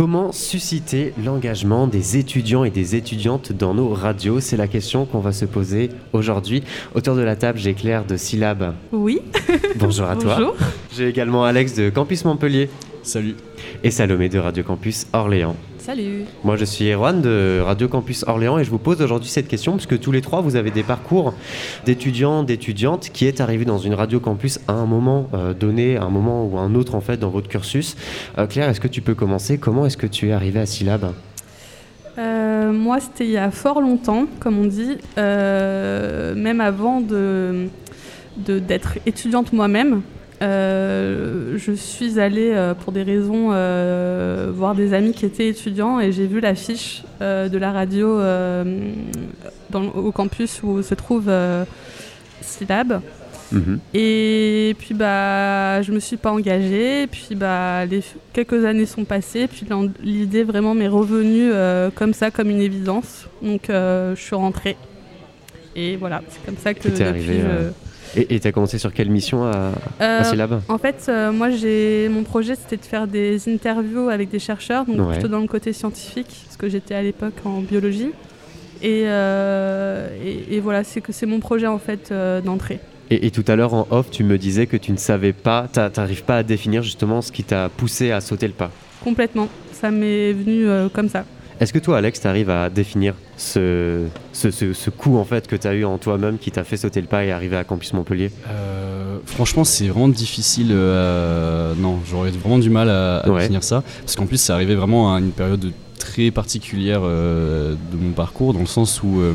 Comment susciter l'engagement des étudiants et des étudiantes dans nos radios? C'est la question qu'on va se poser aujourd'hui. Autour de la table, j'ai Claire de Syllab. Oui. Bonjour à toi. Bonjour. J'ai également Alex de Campus Montpellier. Salut. Et Salomé de Radio Campus Orléans. Salut. Moi, je suis Erwan de Radio Campus Orléans et je vous pose aujourd'hui cette question parce que tous les trois, vous avez des parcours d'étudiants, d'étudiantes qui est arrivé dans une Radio Campus à un moment euh, donné, à un moment ou un autre en fait dans votre cursus. Euh, Claire, est-ce que tu peux commencer? Comment est-ce que tu es arrivé à Syllab Euh, moi, c'était il y a fort longtemps, comme on dit, euh, même avant de de- d'être étudiante moi-même. Euh, je suis allée euh, pour des raisons euh, voir des amis qui étaient étudiants et j'ai vu l'affiche de la radio dans- au campus où se trouve Syllab. Mhm. Et puis bah je me suis pas engagée, puis bah les quelques années sont passées, puis l'idée vraiment m'est revenue comme ça, comme une évidence. Donc je suis rentrée. Et voilà, c'est comme ça que depuis, je- Et tu as commencé sur quelle mission à, à Euh, Syllab en fait, euh, moi, j'ai mon projet, c'était de faire des interviews avec des chercheurs, donc Ouais. plutôt dans le côté scientifique, parce que j'étais à l'époque en biologie. Et, euh, et, et voilà, c'est que c'est mon projet en fait d'entrée. Et, et tout à l'heure en off, tu me disais que tu ne savais pas, tu n'arrives pas à définir justement ce qui t'a poussé à sauter le pas. Complètement, ça m'est venu euh, comme ça. Est-ce que toi, Alex, tu arrives à définir ce, ce, ce- ce coup en fait que tu as eu en toi-même qui t'a fait sauter le pas et arriver à Campus Montpellier? Euh, franchement, c'est vraiment difficile. euh, non, j'aurais vraiment du mal à, à Ouais. définir ça. Parce qu'en plus, c'est arrivé vraiment à une période très particulière euh, de mon parcours, dans le sens où, euh,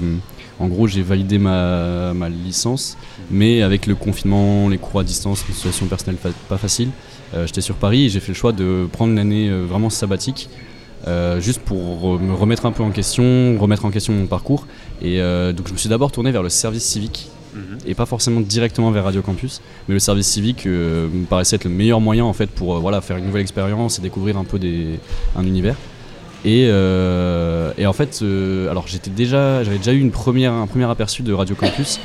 en gros, j'ai validé ma, ma licence, mais avec le confinement, les cours à distance, une situation personnelle pas facile, euh, j'étais sur Paris et j'ai fait le choix de prendre une année euh, vraiment sabbatique. Euh, juste pour me remettre un peu en question, remettre en question mon parcours. Et euh, donc je me suis d'abord tourné vers le service civique et pas forcément directement vers Radio Campus, mais le service civique euh, me paraissait être le meilleur moyen en fait pour voilà faire une nouvelle expérience et découvrir un peu des, un univers. Et, et en fait, alors j'étais déjà, j'avais déjà eu une première, un premier aperçu de Radio Campus,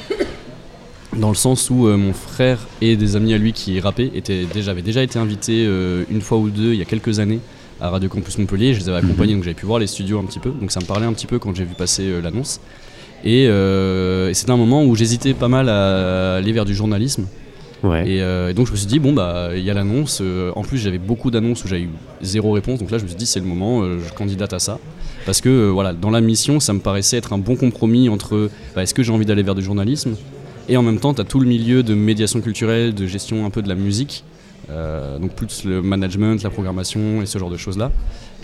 dans le sens où euh, mon frère et des amis à lui qui rappaient étaient déjà, avaient déjà été invités euh, une fois ou deux il y a quelques années à Radio Campus Montpellier. Je les avais accompagnés, donc j'avais pu voir les studios un petit peu. Donc ça me parlait un petit peu quand j'ai vu passer euh, l'annonce. Et, euh, et c'était un moment où j'hésitais pas mal à aller vers du journalisme. Ouais. Et, euh, et donc je me suis dit, bon, bah, il y a l'annonce. euh, en plus, j'avais beaucoup d'annonces où j'avais eu zéro réponse. Donc là, je me suis dit, c'est le moment, euh, je candidate à ça. Parce que, euh, voilà, dans la mission, ça me paraissait être un bon compromis entre bah, est-ce que j'ai envie d'aller vers du journalisme? Et en même temps, tu as tout le milieu de médiation culturelle, de gestion un peu de la musique. Euh, donc plus le management, la programmation et ce genre de choses-là.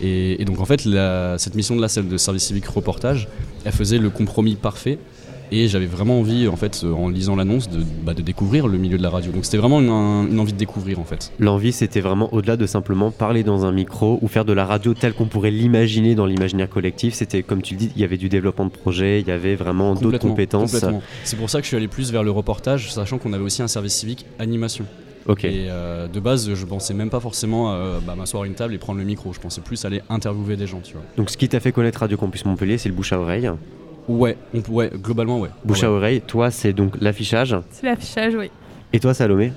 Et, et donc en fait, la- cette mission-là, celle de service civique reportage, elle faisait le compromis parfait. Et j'avais vraiment envie, en fait, euh, en lisant l'annonce, de, bah, de découvrir le milieu de la radio. Donc c'était vraiment une, un- une envie de découvrir, en fait. L'envie, c'était vraiment au-delà de simplement parler dans un micro ou faire de la radio telle qu'on pourrait l'imaginer dans l'imaginaire collectif. C'était, comme tu le dis, il y avait du développement de projet, il y avait vraiment d'autres compétences. C'est pour ça que je suis allé plus vers le reportage, sachant qu'on avait aussi un service civique animation. Ok. Et euh, de base, je pensais même pas forcément euh, bah, m'asseoir à une table et prendre le micro. Je pensais plus aller interviewer des gens, tu vois. Donc, ce qui t'a fait connaître Radio Campus Montpellier, c'est le bouche à oreille. Ouais, on, ouais globalement, ouais. Bouche Ouais. à oreille, toi, c'est donc l'affichage. C'est l'affichage, oui. Et toi, Salomé?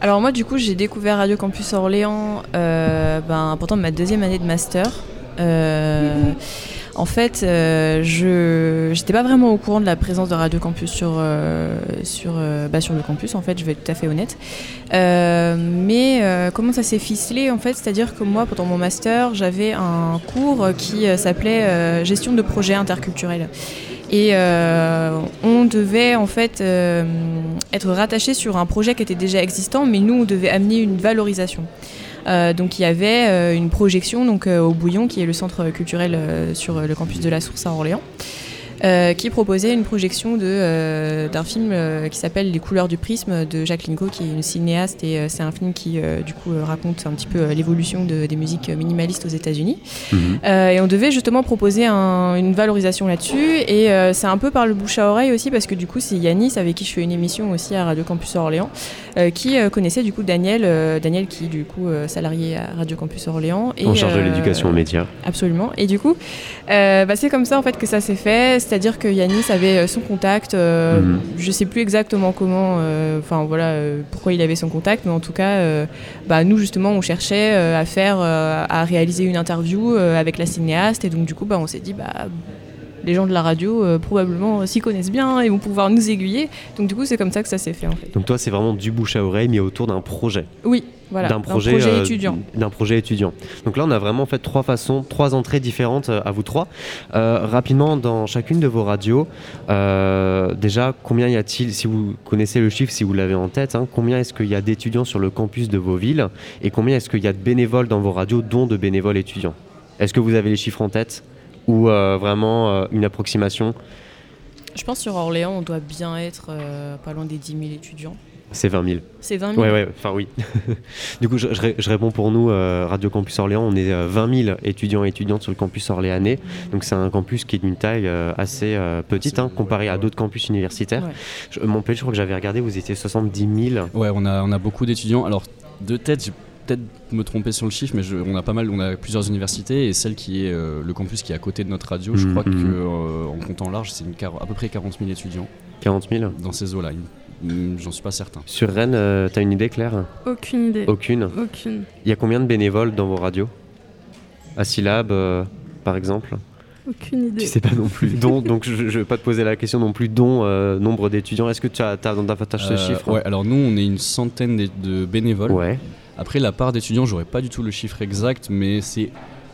Alors moi du coup j'ai découvert Radio Campus Orléans euh, ben, pendant ma deuxième année de master. Euh, en fait, euh, je j'étais pas vraiment au courant de la présence de Radio Campus sur euh, euh, bah, sur le campus. En fait, je vais être tout à fait honnête. Mais comment ça s'est ficelé en fait? C'est-à-dire que moi, pendant mon master, j'avais un cours qui s'appelait gestion de projets interculturels. Et on devait en fait être rattaché sur un projet qui était déjà existant, mais nous on devait amener une valorisation. Euh, donc il y avait euh, une projection donc, euh, au Bouillon, qui est le centre culturel sur le campus de la Source à Orléans. euh, qui proposait une projection euh, d'un film euh, qui s'appelle Les couleurs du prisme de Jacques Linko, qui est une cinéaste et c'est un film qui du coup raconte un petit peu l'évolution de- des musiques minimalistes aux États-Unis. Mhm. Et on devait justement proposer un- une valorisation là-dessus. Et c'est un peu par le bouche à oreille aussi, parce que du coup, c'est Yanis, avec qui je fais une émission aussi à Radio Campus Orléans, qui euh, connaissait du coup Daniel, euh, Daniel qui du coup euh, salarié à Radio Campus Orléans. Et, En charge de euh, l'éducation aux médias. Absolument. Et du coup, euh, bah, c'est comme ça en fait que ça s'est fait. c'est-à-dire que Yanis avait son contact. euh, Mhm. Je sais plus exactement comment, euh, enfin voilà, euh, pourquoi il avait son contact, mais en tout cas, euh, bah, nous justement, on cherchait euh, à faire, euh, à réaliser une interview euh, avec la cinéaste, et donc du coup, bah, on s'est dit, bah, les gens de la radio euh, probablement euh, s'y connaissent bien et vont pouvoir nous aiguiller. Donc du coup, c'est comme ça que ça s'est fait en fait. Donc toi, c'est vraiment du bouche à oreille, mais autour d'un projet. Oui, voilà, d'un projet, euh, étudiant. D'un projet étudiant. Donc là, on a vraiment fait trois façons, trois entrées différentes à vous trois. Euh, rapidement, dans chacune de vos radios, euh, déjà, combien y a-t-il, si vous connaissez le chiffre, si vous l'avez en tête, hein, combien est-ce qu'il y a d'étudiants sur le campus de vos villes et combien est-ce qu'il y a de bénévoles dans vos radios, dont de bénévoles étudiants? Est-ce que vous avez les chiffres en tête? Ou euh, vraiment euh, une approximation Je pense sur Orléans, on doit bien être euh, pas loin des 10 000 étudiants. C'est 20 000. C'est 20 000 Ouais, ouais, enfin oui. du coup, je, je ré- je réponds pour nous, euh, Radio Campus Orléans, on est euh, 20 000 étudiants et étudiantes sur le campus orléanais. Donc c'est un campus qui est d'une taille euh, assez euh, petite hein, comparé à d'autres campus universitaires. Ouais. Je- Montpellier, je crois que j'avais regardé, vous étiez 70 000. Ouais, on a, on a beaucoup d'étudiants. Alors, de tête, j'ai peut-être me tromper sur le chiffre, mais je- on a pas mal, on a plusieurs universités et celle qui est euh, le campus qui est à côté de notre radio, je Mhm, crois que mhm. euh, en comptant large, c'est à peu près 40 000 étudiants 40 000. dans ces eaux-là. J'en suis pas certain. Sur Rennes, euh, t'as une idée claire? Aucune idée. Aucune? Aucune. Il y a combien de bénévoles dans vos radios? À Syllab, euh, par exemple? Aucune idée. Tu sais pas non plus. Dont- donc je, je vais pas te poser la question non plus, dont euh, nombre d'étudiants. Est-ce que tu as, as dans ta tâche ce chiffre? Ouais, alors nous, on est une centaine de, de bénévoles. Ouais. Après, la part d'étudiants, j'aurais pas du tout le chiffre exact, mais c'est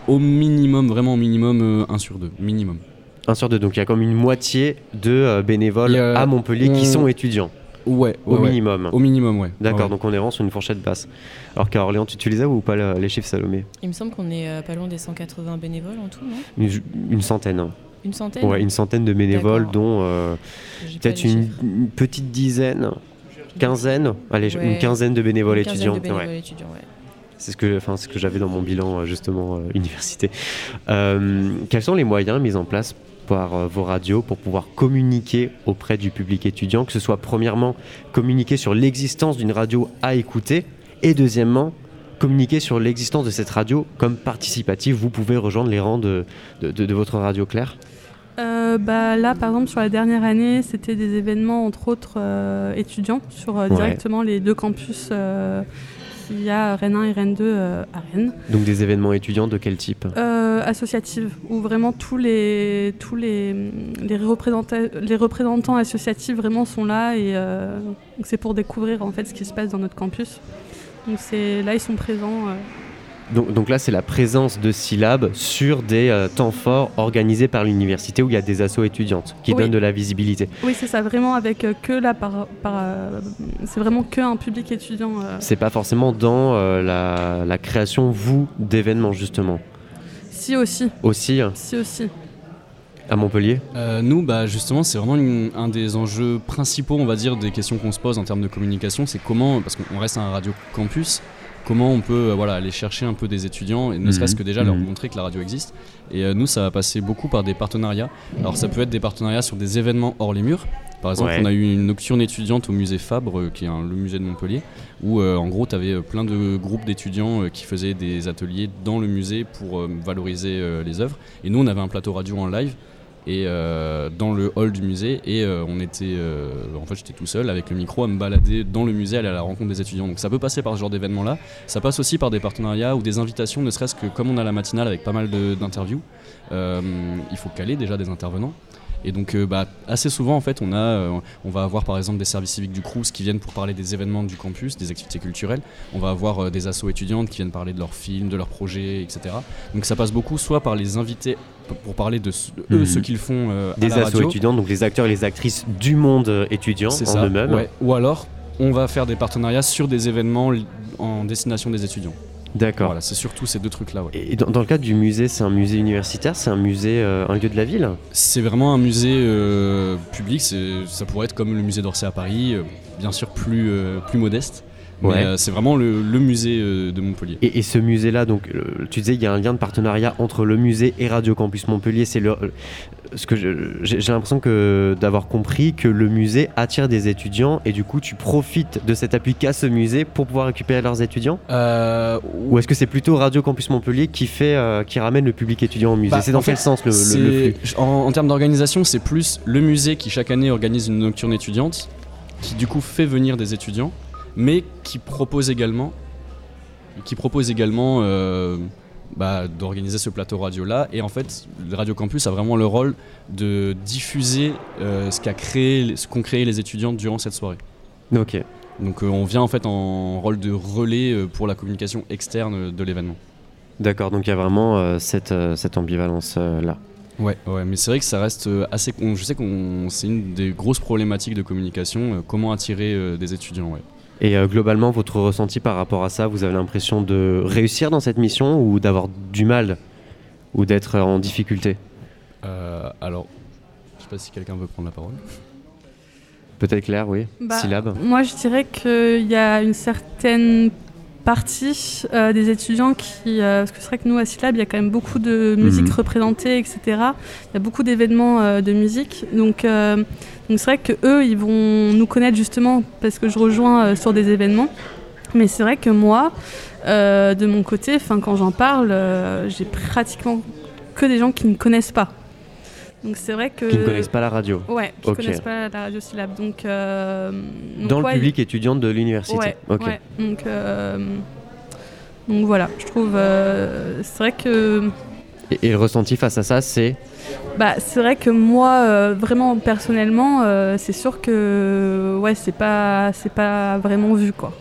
au minimum, vraiment au minimum, 1 sur 2. Minimum. 1 sur 2, donc il y a comme une moitié de euh, bénévoles a- à Montpellier qui on- sont étudiants, Ouais, au ouais. minimum. Au minimum, ouais. D'accord, Ouais. donc on est vraiment sur une fourchette basse. Alors qu'à Orléans, tu, as ou pas le- les chiffres Salomé? Il me semble qu'on est euh, pas loin des 180 bénévoles en tout, non? Une, une centaine. hein. Une centaine? Ouais, une centaine de bénévoles, dont euh, peut-être une petite dizaine, quinzaine, allez, une quinzaine de bénévoles quinzaine étudiants. de bénévoles Ouais. étudiants, ouais. C'est ce que, enfin, ce que j'avais dans mon bilan euh, justement euh, université. Euh, quels sont les moyens mis en place par vos radios pour pouvoir communiquer auprès du public étudiant, que ce soit premièrement communiquer sur l'existence d'une radio à écouter et deuxièmement communiquer sur l'existence de cette radio comme participative? Vous pouvez rejoindre les rangs de, de, de- de votre radio Claire? Euh, bah, là, par exemple, sur la dernière année, c'était des événements, entre autres, euh, étudiants, sur euh, Ouais. directement les deux campus qu'il y a, Rennes 1 et Rennes 2 euh, à Rennes. Donc des événements étudiants de quel type? Euh, associatives, où vraiment tous les, tous les, les, représentants, les représentants associatifs vraiment sont là et c'est pour découvrir en fait ce qui se passe dans notre campus. Donc c'est là ils sont présents. Donc, donc là, c'est la présence de Syllab sur des euh, temps forts organisés par l'université où il y a des assos étudiantes qui Oui. donnent de la visibilité. Oui c'est ça, vraiment avec euh, que là par, par euh, c'est vraiment que un public étudiant. euh. C'est pas forcément dans euh, la, la création, vous, d'événements, justement. Si aussi, Aussi, euh, si aussi. à Montpellier Euh, nous, bah, justement, c'est vraiment une- un des enjeux principaux, on va dire, des questions qu'on se pose en termes de communication. C'est comment, parce qu'on reste un radio campus, comment on peut euh, voilà, aller chercher un peu des étudiants et ne Mhm. serait-ce que déjà leur Mhm. montrer que la radio existe. Et euh, nous, ça va passer beaucoup par des partenariats. Alors, ça peut être des partenariats sur des événements hors les murs. Par exemple, Ouais. on a eu une nocturne étudiante au musée Fabre, euh, qui est un- le musée de Montpellier, où euh, en gros, tu avais plein de groupes d'étudiants qui faisaient des ateliers dans le musée pour valoriser les œuvres. Et nous, on avait un plateau radio en live et euh, dans le hall du musée. Et euh, on était euh, en fait j'étais tout seul avec le micro à me balader dans le musée aller à la rencontre des étudiants. Donc ça peut passer par ce genre d'événement là ça passe aussi par des partenariats ou des invitations ne serait-ce que comme on a la matinale avec pas mal d'interviews. Euh, il faut caler déjà des intervenants et donc euh, bah, assez souvent en fait on a euh, on va avoir par exemple des services civiques du Crous qui viennent pour parler des événements du campus des activités culturelles on va avoir euh, des assos étudiantes qui viennent parler de leurs films de leurs projets etc donc ça passe beaucoup soit par les invités pour parler de, ce- eux Mhm. ce qu'ils font à Des assos étudiants, donc les acteurs et les actrices du monde étudiant en eux-mêmes. ouais. Ou alors, on va faire des partenariats sur des événements en destination des étudiants. D'accord. Voilà, c'est surtout ces deux trucs-là. ouais. Et dans, dans le cadre du musée, c'est un musée universitaire, c'est un musée, euh, un lieu de la ville C'est vraiment un musée euh, public. Ça pourrait être comme le musée d'Orsay à Paris, euh, bien sûr plus, plus modeste. Ouais. euh, c'est vraiment le, le musée euh, de Montpellier. Et, et ce musée-là, donc, euh, tu disais, il y a un lien de partenariat entre le musée et Radio Campus Montpellier. C'est le, ce que j'ai l'impression que d'avoir compris que le musée attire des étudiants et du coup, tu profites de cet appui qu'a ce musée pour pouvoir récupérer leurs étudiants? Ou est-ce que c'est plutôt Radio Campus Montpellier qui fait, qui ramène le public étudiant au musée? Bah, C'est dans quel fait, sens le, le- flux? en, en termes d'organisation, c'est plus le musée qui chaque année organise une nocturne étudiante, qui du coup fait venir des étudiants, mais qui propose également, qui propose également euh, bah, d'organiser ce plateau radio là. Et en fait, le Radio Campus a vraiment le rôle de diffuser euh, ce qu'a créé, ce qu'ont créé les étudiants durant cette soirée. Ok. Donc euh, on vient en fait en rôle de relais pour la communication externe de l'événement. D'accord, donc il y a vraiment cette, cette ambivalence-là. Ouais, ouais, mais c'est vrai que ça reste assez. je sais que c'est une des grosses problématiques de communication. euh, comment attirer euh, des étudiants, ouais. Et euh, globalement, votre ressenti par rapport à ça, vous avez l'impression de réussir dans cette mission ou d'avoir du mal ou d'être en difficulté? Euh, alors, je sais pas si quelqu'un veut prendre la parole. Peut-être Claire, oui. Bah, Syllabe. Moi, je dirais qu'il y a une certaine partie euh, des étudiants qui. euh, parce que c'est vrai que nous, à Syllab, il y a quand même beaucoup de musique Mhm. représentée, etc. Il y a beaucoup d'événements euh, de musique. Donc, donc c'est vrai qu'eux, ils vont nous connaître justement parce que je rejoins sur des événements. Mais c'est vrai que moi, de mon côté, 'fin, quand j'en parle, j'ai pratiquement que des gens qui ne connaissent pas. Donc c'est vrai que. Qui ne connaissent pas la radio. Ouais, qui Ok. connaissent pas la radio syllabe. Donc, euh, donc Dans le public étudiant de l'université. Ouais. Donc, euh, donc voilà, je trouve. euh, c'est vrai que. Et, et le ressenti face à ça, c'est. Bah, c'est vrai que moi, vraiment personnellement, c'est sûr que ouais, c'est pas, c'est pas vraiment vu quoi.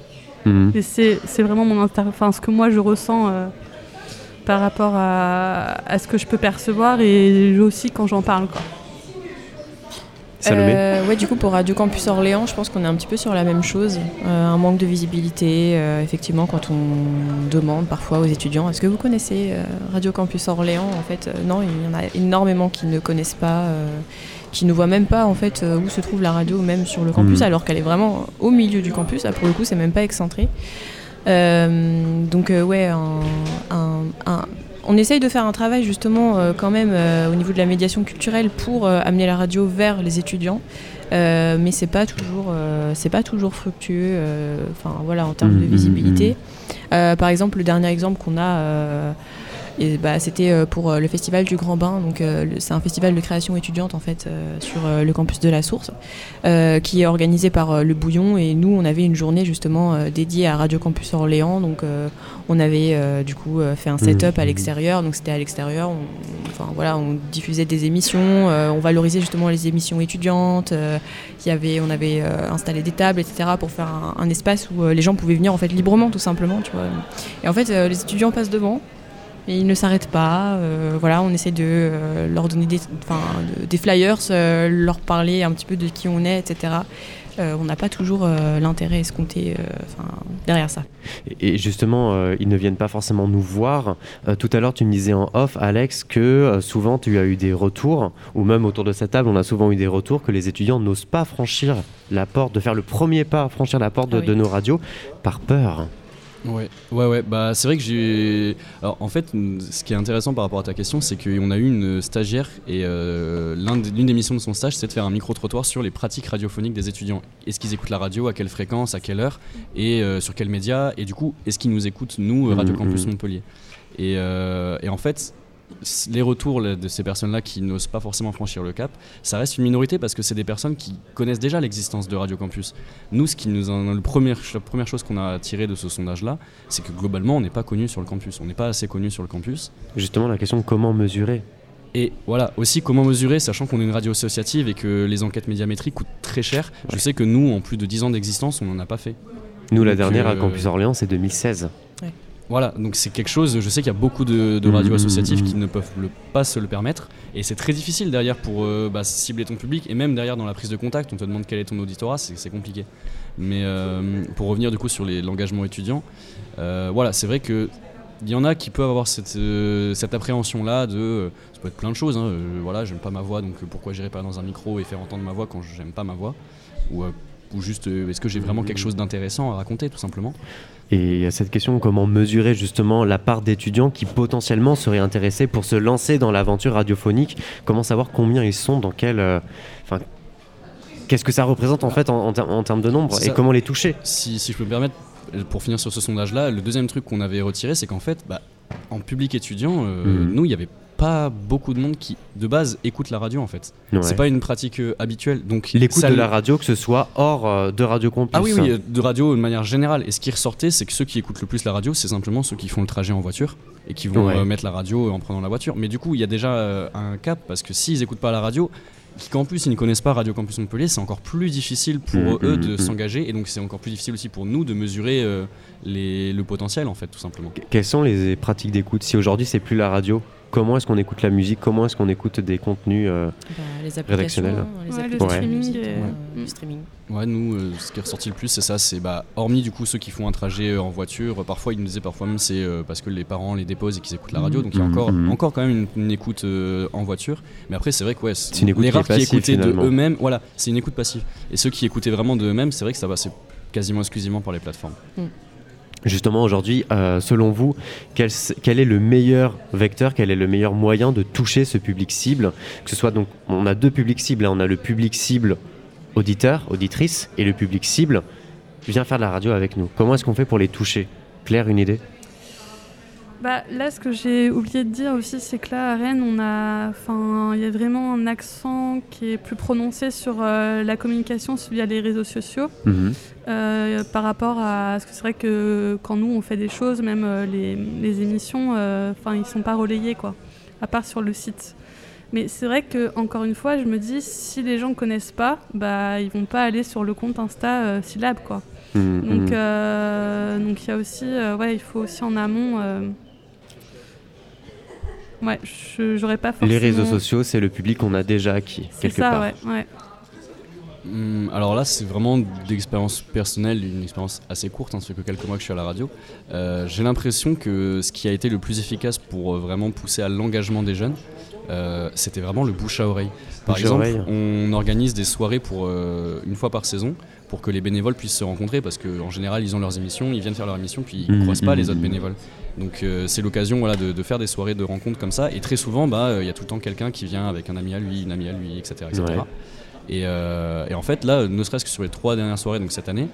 Et c'est, c'est vraiment mon inter... enfin, ce que moi je ressens par rapport à, à ce que je peux percevoir et aussi quand j'en parle quoi. Euh, ouais, du coup, pour Radio Campus Orléans, je pense qu'on est un petit peu sur la même chose. Euh, un manque de visibilité, euh, effectivement, quand on demande parfois aux étudiants est-ce que vous connaissez euh, Radio Campus Orléans En fait, euh, non, il y en a énormément qui ne connaissent pas, euh, qui ne voient même pas en fait euh, où se trouve la radio, même sur le campus, Mhm. alors qu'elle est vraiment au milieu du campus. Là, pour le coup, c'est même pas excentré. Euh, donc, euh, ouais, un- on essaye de faire un travail justement euh, quand même euh, au niveau de la médiation culturelle pour euh, amener la radio vers les étudiants. Mais c'est pas toujours c'est pas toujours fructueux enfin voilà en termes de Mhm, visibilité Euh, par exemple le dernier exemple qu'on a et bah, c'était euh, pour euh, le festival du Grand Bain. Donc euh, c'est un festival de création étudiante en fait sur le campus de la Source qui est organisé par le Bouillon. Et nous on avait une journée justement dédiée à Radio Campus Orléans. Donc on avait du coup fait un setup à l'extérieur. Donc c'était à l'extérieur. On, enfin voilà on diffusait des émissions on valorisait justement les émissions étudiantes. Il y avait on avait installé des tables etc pour faire un, un espace où les gens pouvaient venir en fait librement tout simplement tu vois. Et en fait les étudiants passent devant et ils ne s'arrêtent pas euh, voilà on essaie de euh, leur donner des, enfin, de- des flyers euh, leur parler un petit peu de qui on est etc on n'a pas toujours l'intérêt escompté derrière ça Et justement, ils ne viennent pas forcément nous voir. Tout à l'heure, tu me disais en off, Alex, que souvent tu as eu des retours, ou même autour de cette table, on a souvent eu des retours que les étudiants n'osent pas franchir la porte, de faire le premier pas, franchir la porte de, Ah oui. de nos radios, par peur. Ouais, ouais, ouais. Bah, c'est vrai que j'ai. Alors, en fait, ce qui est intéressant par rapport à ta question, c'est qu'on a eu une stagiaire et euh, l'une des missions de son stage, c'est de faire un micro-trottoir sur les pratiques radiophoniques des étudiants. Est-ce qu'ils écoutent la radio, à quelle fréquence, à quelle heure, et euh, sur quels médias, et du coup, est-ce qu'ils nous écoutent, nous, euh, Radio Campus mhm. Montpellier? Et, euh, et en fait, les retours de ces personnes-là qui n'osent pas forcément franchir le cap, ça reste une minorité parce que c'est des personnes qui connaissent déjà l'existence de Radio Campus. Nous, ce qui nous en, le premier, la première chose qu'on a tiré de ce sondage-là, c'est que globalement, on n'est pas connu sur le campus. On n'est pas assez connu sur le campus. Justement, la question comment mesurer Et voilà, aussi comment mesurer, sachant qu'on est une radio associative et que les enquêtes médiamétriques coûtent très cher. Je sais que nous, en plus de 10 ans d'existence, on n'en a pas fait. Nous, la Donc, dernière à euh, Campus Orléans, c'est 2016. Voilà, donc c'est quelque chose, je sais qu'il y a beaucoup de, radios associatives qui ne peuvent pas se le permettre, et c'est très difficile derrière pour euh, bah, cibler ton public, et même derrière dans la prise de contact, on te demande quel est ton auditorat, c'est compliqué. Mais euh, pour revenir du coup sur l'engagement étudiant, euh, voilà, c'est vrai que il y en a qui peuvent avoir cette, appréhension-là de, ça peut être plein de choses, hein, voilà, j'aime pas ma voix, donc pourquoi j'irai pas dans un micro et faire entendre ma voix quand j'aime pas ma voix, ou ou juste euh, est-ce que j'ai vraiment quelque chose d'intéressant à raconter tout simplement? Et cette question comment mesurer justement la part d'étudiants qui potentiellement seraient intéressés pour se lancer dans l'aventure radiophonique? Comment savoir combien ils sont, dans quel. euh, Enfin. Qu'est-ce que ça représente en fait en, en ter- en termes de nombre? Et comment les toucher? Si, si je peux me permettre, euh, pour finir sur ce sondage-là, le deuxième truc qu'on avait retiré, c'est qu'en fait, bah, en public étudiant, euh, Mhm. nous, il n'y avait pas beaucoup de monde qui, de base, écoute la radio en fait. Ouais. C'est pas une pratique euh, habituelle. Donc L'écoute de la radio, que ce soit hors euh, de Radio Campus. Ah oui, oui, euh, de radio de manière générale. Et ce qui ressortait, c'est que ceux qui écoutent le plus la radio, c'est simplement ceux qui font le trajet en voiture et qui vont Ouais. euh, mettre la radio en prenant la voiture. Mais du coup, il y a déjà un cap parce que s'ils écoutent pas la radio, qu'en plus ils ne connaissent pas Radio Campus Montpellier, c'est encore plus difficile pour Mhm, eux mhm, de mhm. s'engager et donc c'est encore plus difficile aussi pour nous de mesurer euh, les- le potentiel en fait, tout simplement. Que- Quelles sont les pratiques d'écoute? Si aujourd'hui c'est plus la radio, comment est-ce qu'on écoute la musique Comment est-ce qu'on écoute des contenus euh, Bah, les applications, Rédactionnel. les Ouais, le streaming euh, Mm. le streaming. Ouais, nous, euh, ce qui est ressorti le plus, c'est ça. C'est bah, hormis du coup ceux qui font un trajet euh, en voiture, euh, parfois ils nous disaient parfois même c'est euh, parce que les parents les déposent et qu'ils écoutent la radio. Donc il y a Mhm, encore, mhm. encore quand même une, une écoute euh, en voiture. Mais après, c'est vrai que ouais, C'est une écoute les qui rares qui passive, écoutaient de eux-mêmes, voilà, c'est une écoute passive. Et ceux qui écoutaient vraiment de eux-mêmes, c'est vrai que ça passait quasiment exclusivement par les plateformes. Justement aujourd'hui, euh, selon vous, quel, est le meilleur vecteur, quel est le meilleur moyen de toucher ce public cible? Que ce soit donc, on a deux publics cibles, hein. on a le public cible auditeur, auditrice, et le public cible vient faire de la radio avec nous. Comment est-ce qu'on fait pour les toucher? Claire, une idée? Bah, là, ce que j'ai oublié de dire aussi, c'est que là, à Rennes, on a, enfin, il y a vraiment un accent qui est plus prononcé sur euh, la communication via les réseaux sociaux Mhm. euh, par rapport à ce que c'est vrai que quand nous on fait des choses, même euh, les, les émissions, enfin, ils sont pas relayés quoi, à part sur le site. Mais c'est vrai que encore une fois, je me dis si les gens connaissent pas, bah ils vont pas aller sur le compte Insta Syllab quoi. Mhm, Donc, mhm. donc il y a aussi, ouais, il faut aussi en amont. Ouais, j'aurais pas forcément. Les réseaux sociaux, c'est le public qu'on a déjà acquis, quelque ça, part. ouais, ouais. Hum, alors là, c'est vraiment d'expérience personnelle, une expérience assez courte, hein, ça fait que quelques mois que je suis à la radio. Euh, J'ai l'impression que ce qui a été le plus efficace pour euh, vraiment pousser à l'engagement des jeunes, euh, c'était vraiment le bouche à oreille. Par Bouche exemple, oreille. on organise des soirées pour euh, une fois par saison pour que les bénévoles puissent se rencontrer parce qu'en général, ils ont leurs émissions, ils viennent faire leur émission, puis ils ne Mhm, croisent pas les mhm, autres bénévoles. Donc euh, c'est l'occasion voilà, de, de faire des soirées de rencontres comme ça. Et très souvent, bah, euh, il y a tout le temps quelqu'un qui vient avec un ami à lui, une amie à lui, etc. etc. Ouais. Et, euh, et en fait, là, ne serait-ce que sur les trois dernières soirées, donc cette année,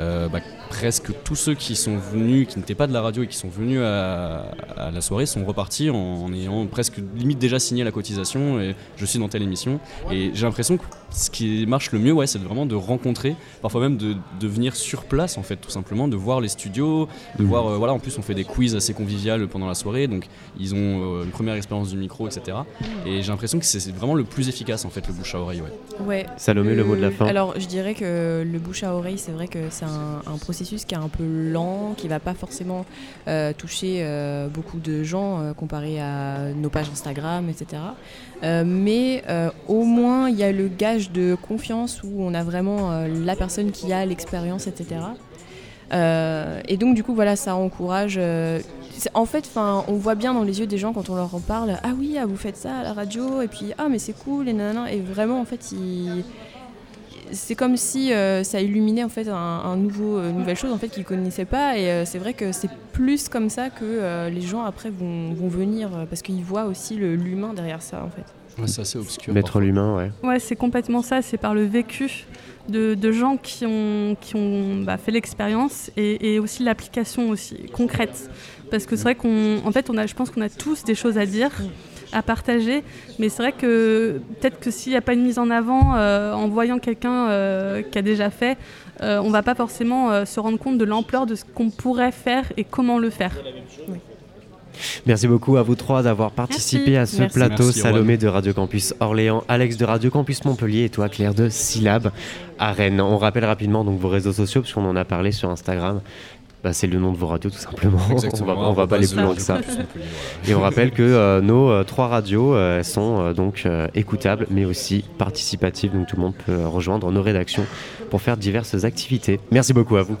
euh, bah, presque tous ceux qui sont venus, qui n'étaient pas de la radio et qui sont venus à, à la soirée, sont repartis en, en ayant presque limite déjà signé la cotisation. Et je suis dans telle émission. Et j'ai l'impression que ce qui marche le mieux, ouais, c'est vraiment de rencontrer, parfois même de, de venir sur place, en fait, tout simplement, de voir les studios, de Mhm. voir. euh, voilà, en plus, on fait des quiz assez conviviales pendant la soirée, donc ils ont euh, une première expérience du micro, etc. Et j'ai l'impression que c'est vraiment le plus efficace, en fait, le bouche à oreille, ouais. Ouais. Salomé, le mot de la fin. Alors, je dirais que le bouche à oreille, c'est vrai que c'est un, un processus qui est un peu lent, qui va pas forcément euh, toucher euh, beaucoup de gens euh, comparé à nos pages Instagram, etc. Euh, mais euh, au moins, il y a le gage de confiance où on a vraiment euh, la personne qui a l'expérience, etc. Euh, et donc, du coup, voilà, ça encourage. euh, en fait, on voit bien dans les yeux des gens quand on leur en parle Ah oui, ah, vous faites ça à la radio, et puis Ah, mais c'est cool, et nanana. Et vraiment, en fait, c'est comme si ça illuminait en fait un, un nouveau, nouvelle chose en fait qu'ils connaissaient pas et c'est vrai que c'est plus comme ça que les gens après vont, vont venir parce qu'ils voient aussi l'humain derrière ça en fait. Ouais, c'est assez obscur. Mettre l'humain, ouais. Ouais, c'est complètement ça. C'est par le vécu de, de gens qui ont, qui ont bah, fait l'expérience et, et aussi l'application aussi concrète. Parce que c'est vrai qu'on, en fait, on a, je pense qu'on a tous des choses à dire, à partager. Mais c'est vrai que peut-être que s'il n'y a pas une mise en avant euh, en voyant quelqu'un euh, qui a déjà fait, euh, on va pas forcément euh, se rendre compte de l'ampleur de ce qu'on pourrait faire et comment le faire. Merci beaucoup à vous trois d'avoir participé à ce Merci. plateau. Merci, Salomé de Radio Campus Orléans, Alex de Radio Campus Montpellier et toi Claire de Syllab à Rennes. On rappelle rapidement donc vos réseaux sociaux puisqu'on en a parlé sur Instagram. Bah, c'est le nom de vos radios tout simplement. Exactement. on va, on va pas aller plus loin que ça. Et on rappelle que euh, nos euh, trois radios euh, sont euh, donc euh, écoutables mais aussi participatives. Donc tout le monde peut rejoindre nos rédactions pour faire diverses activités. Merci beaucoup à vous.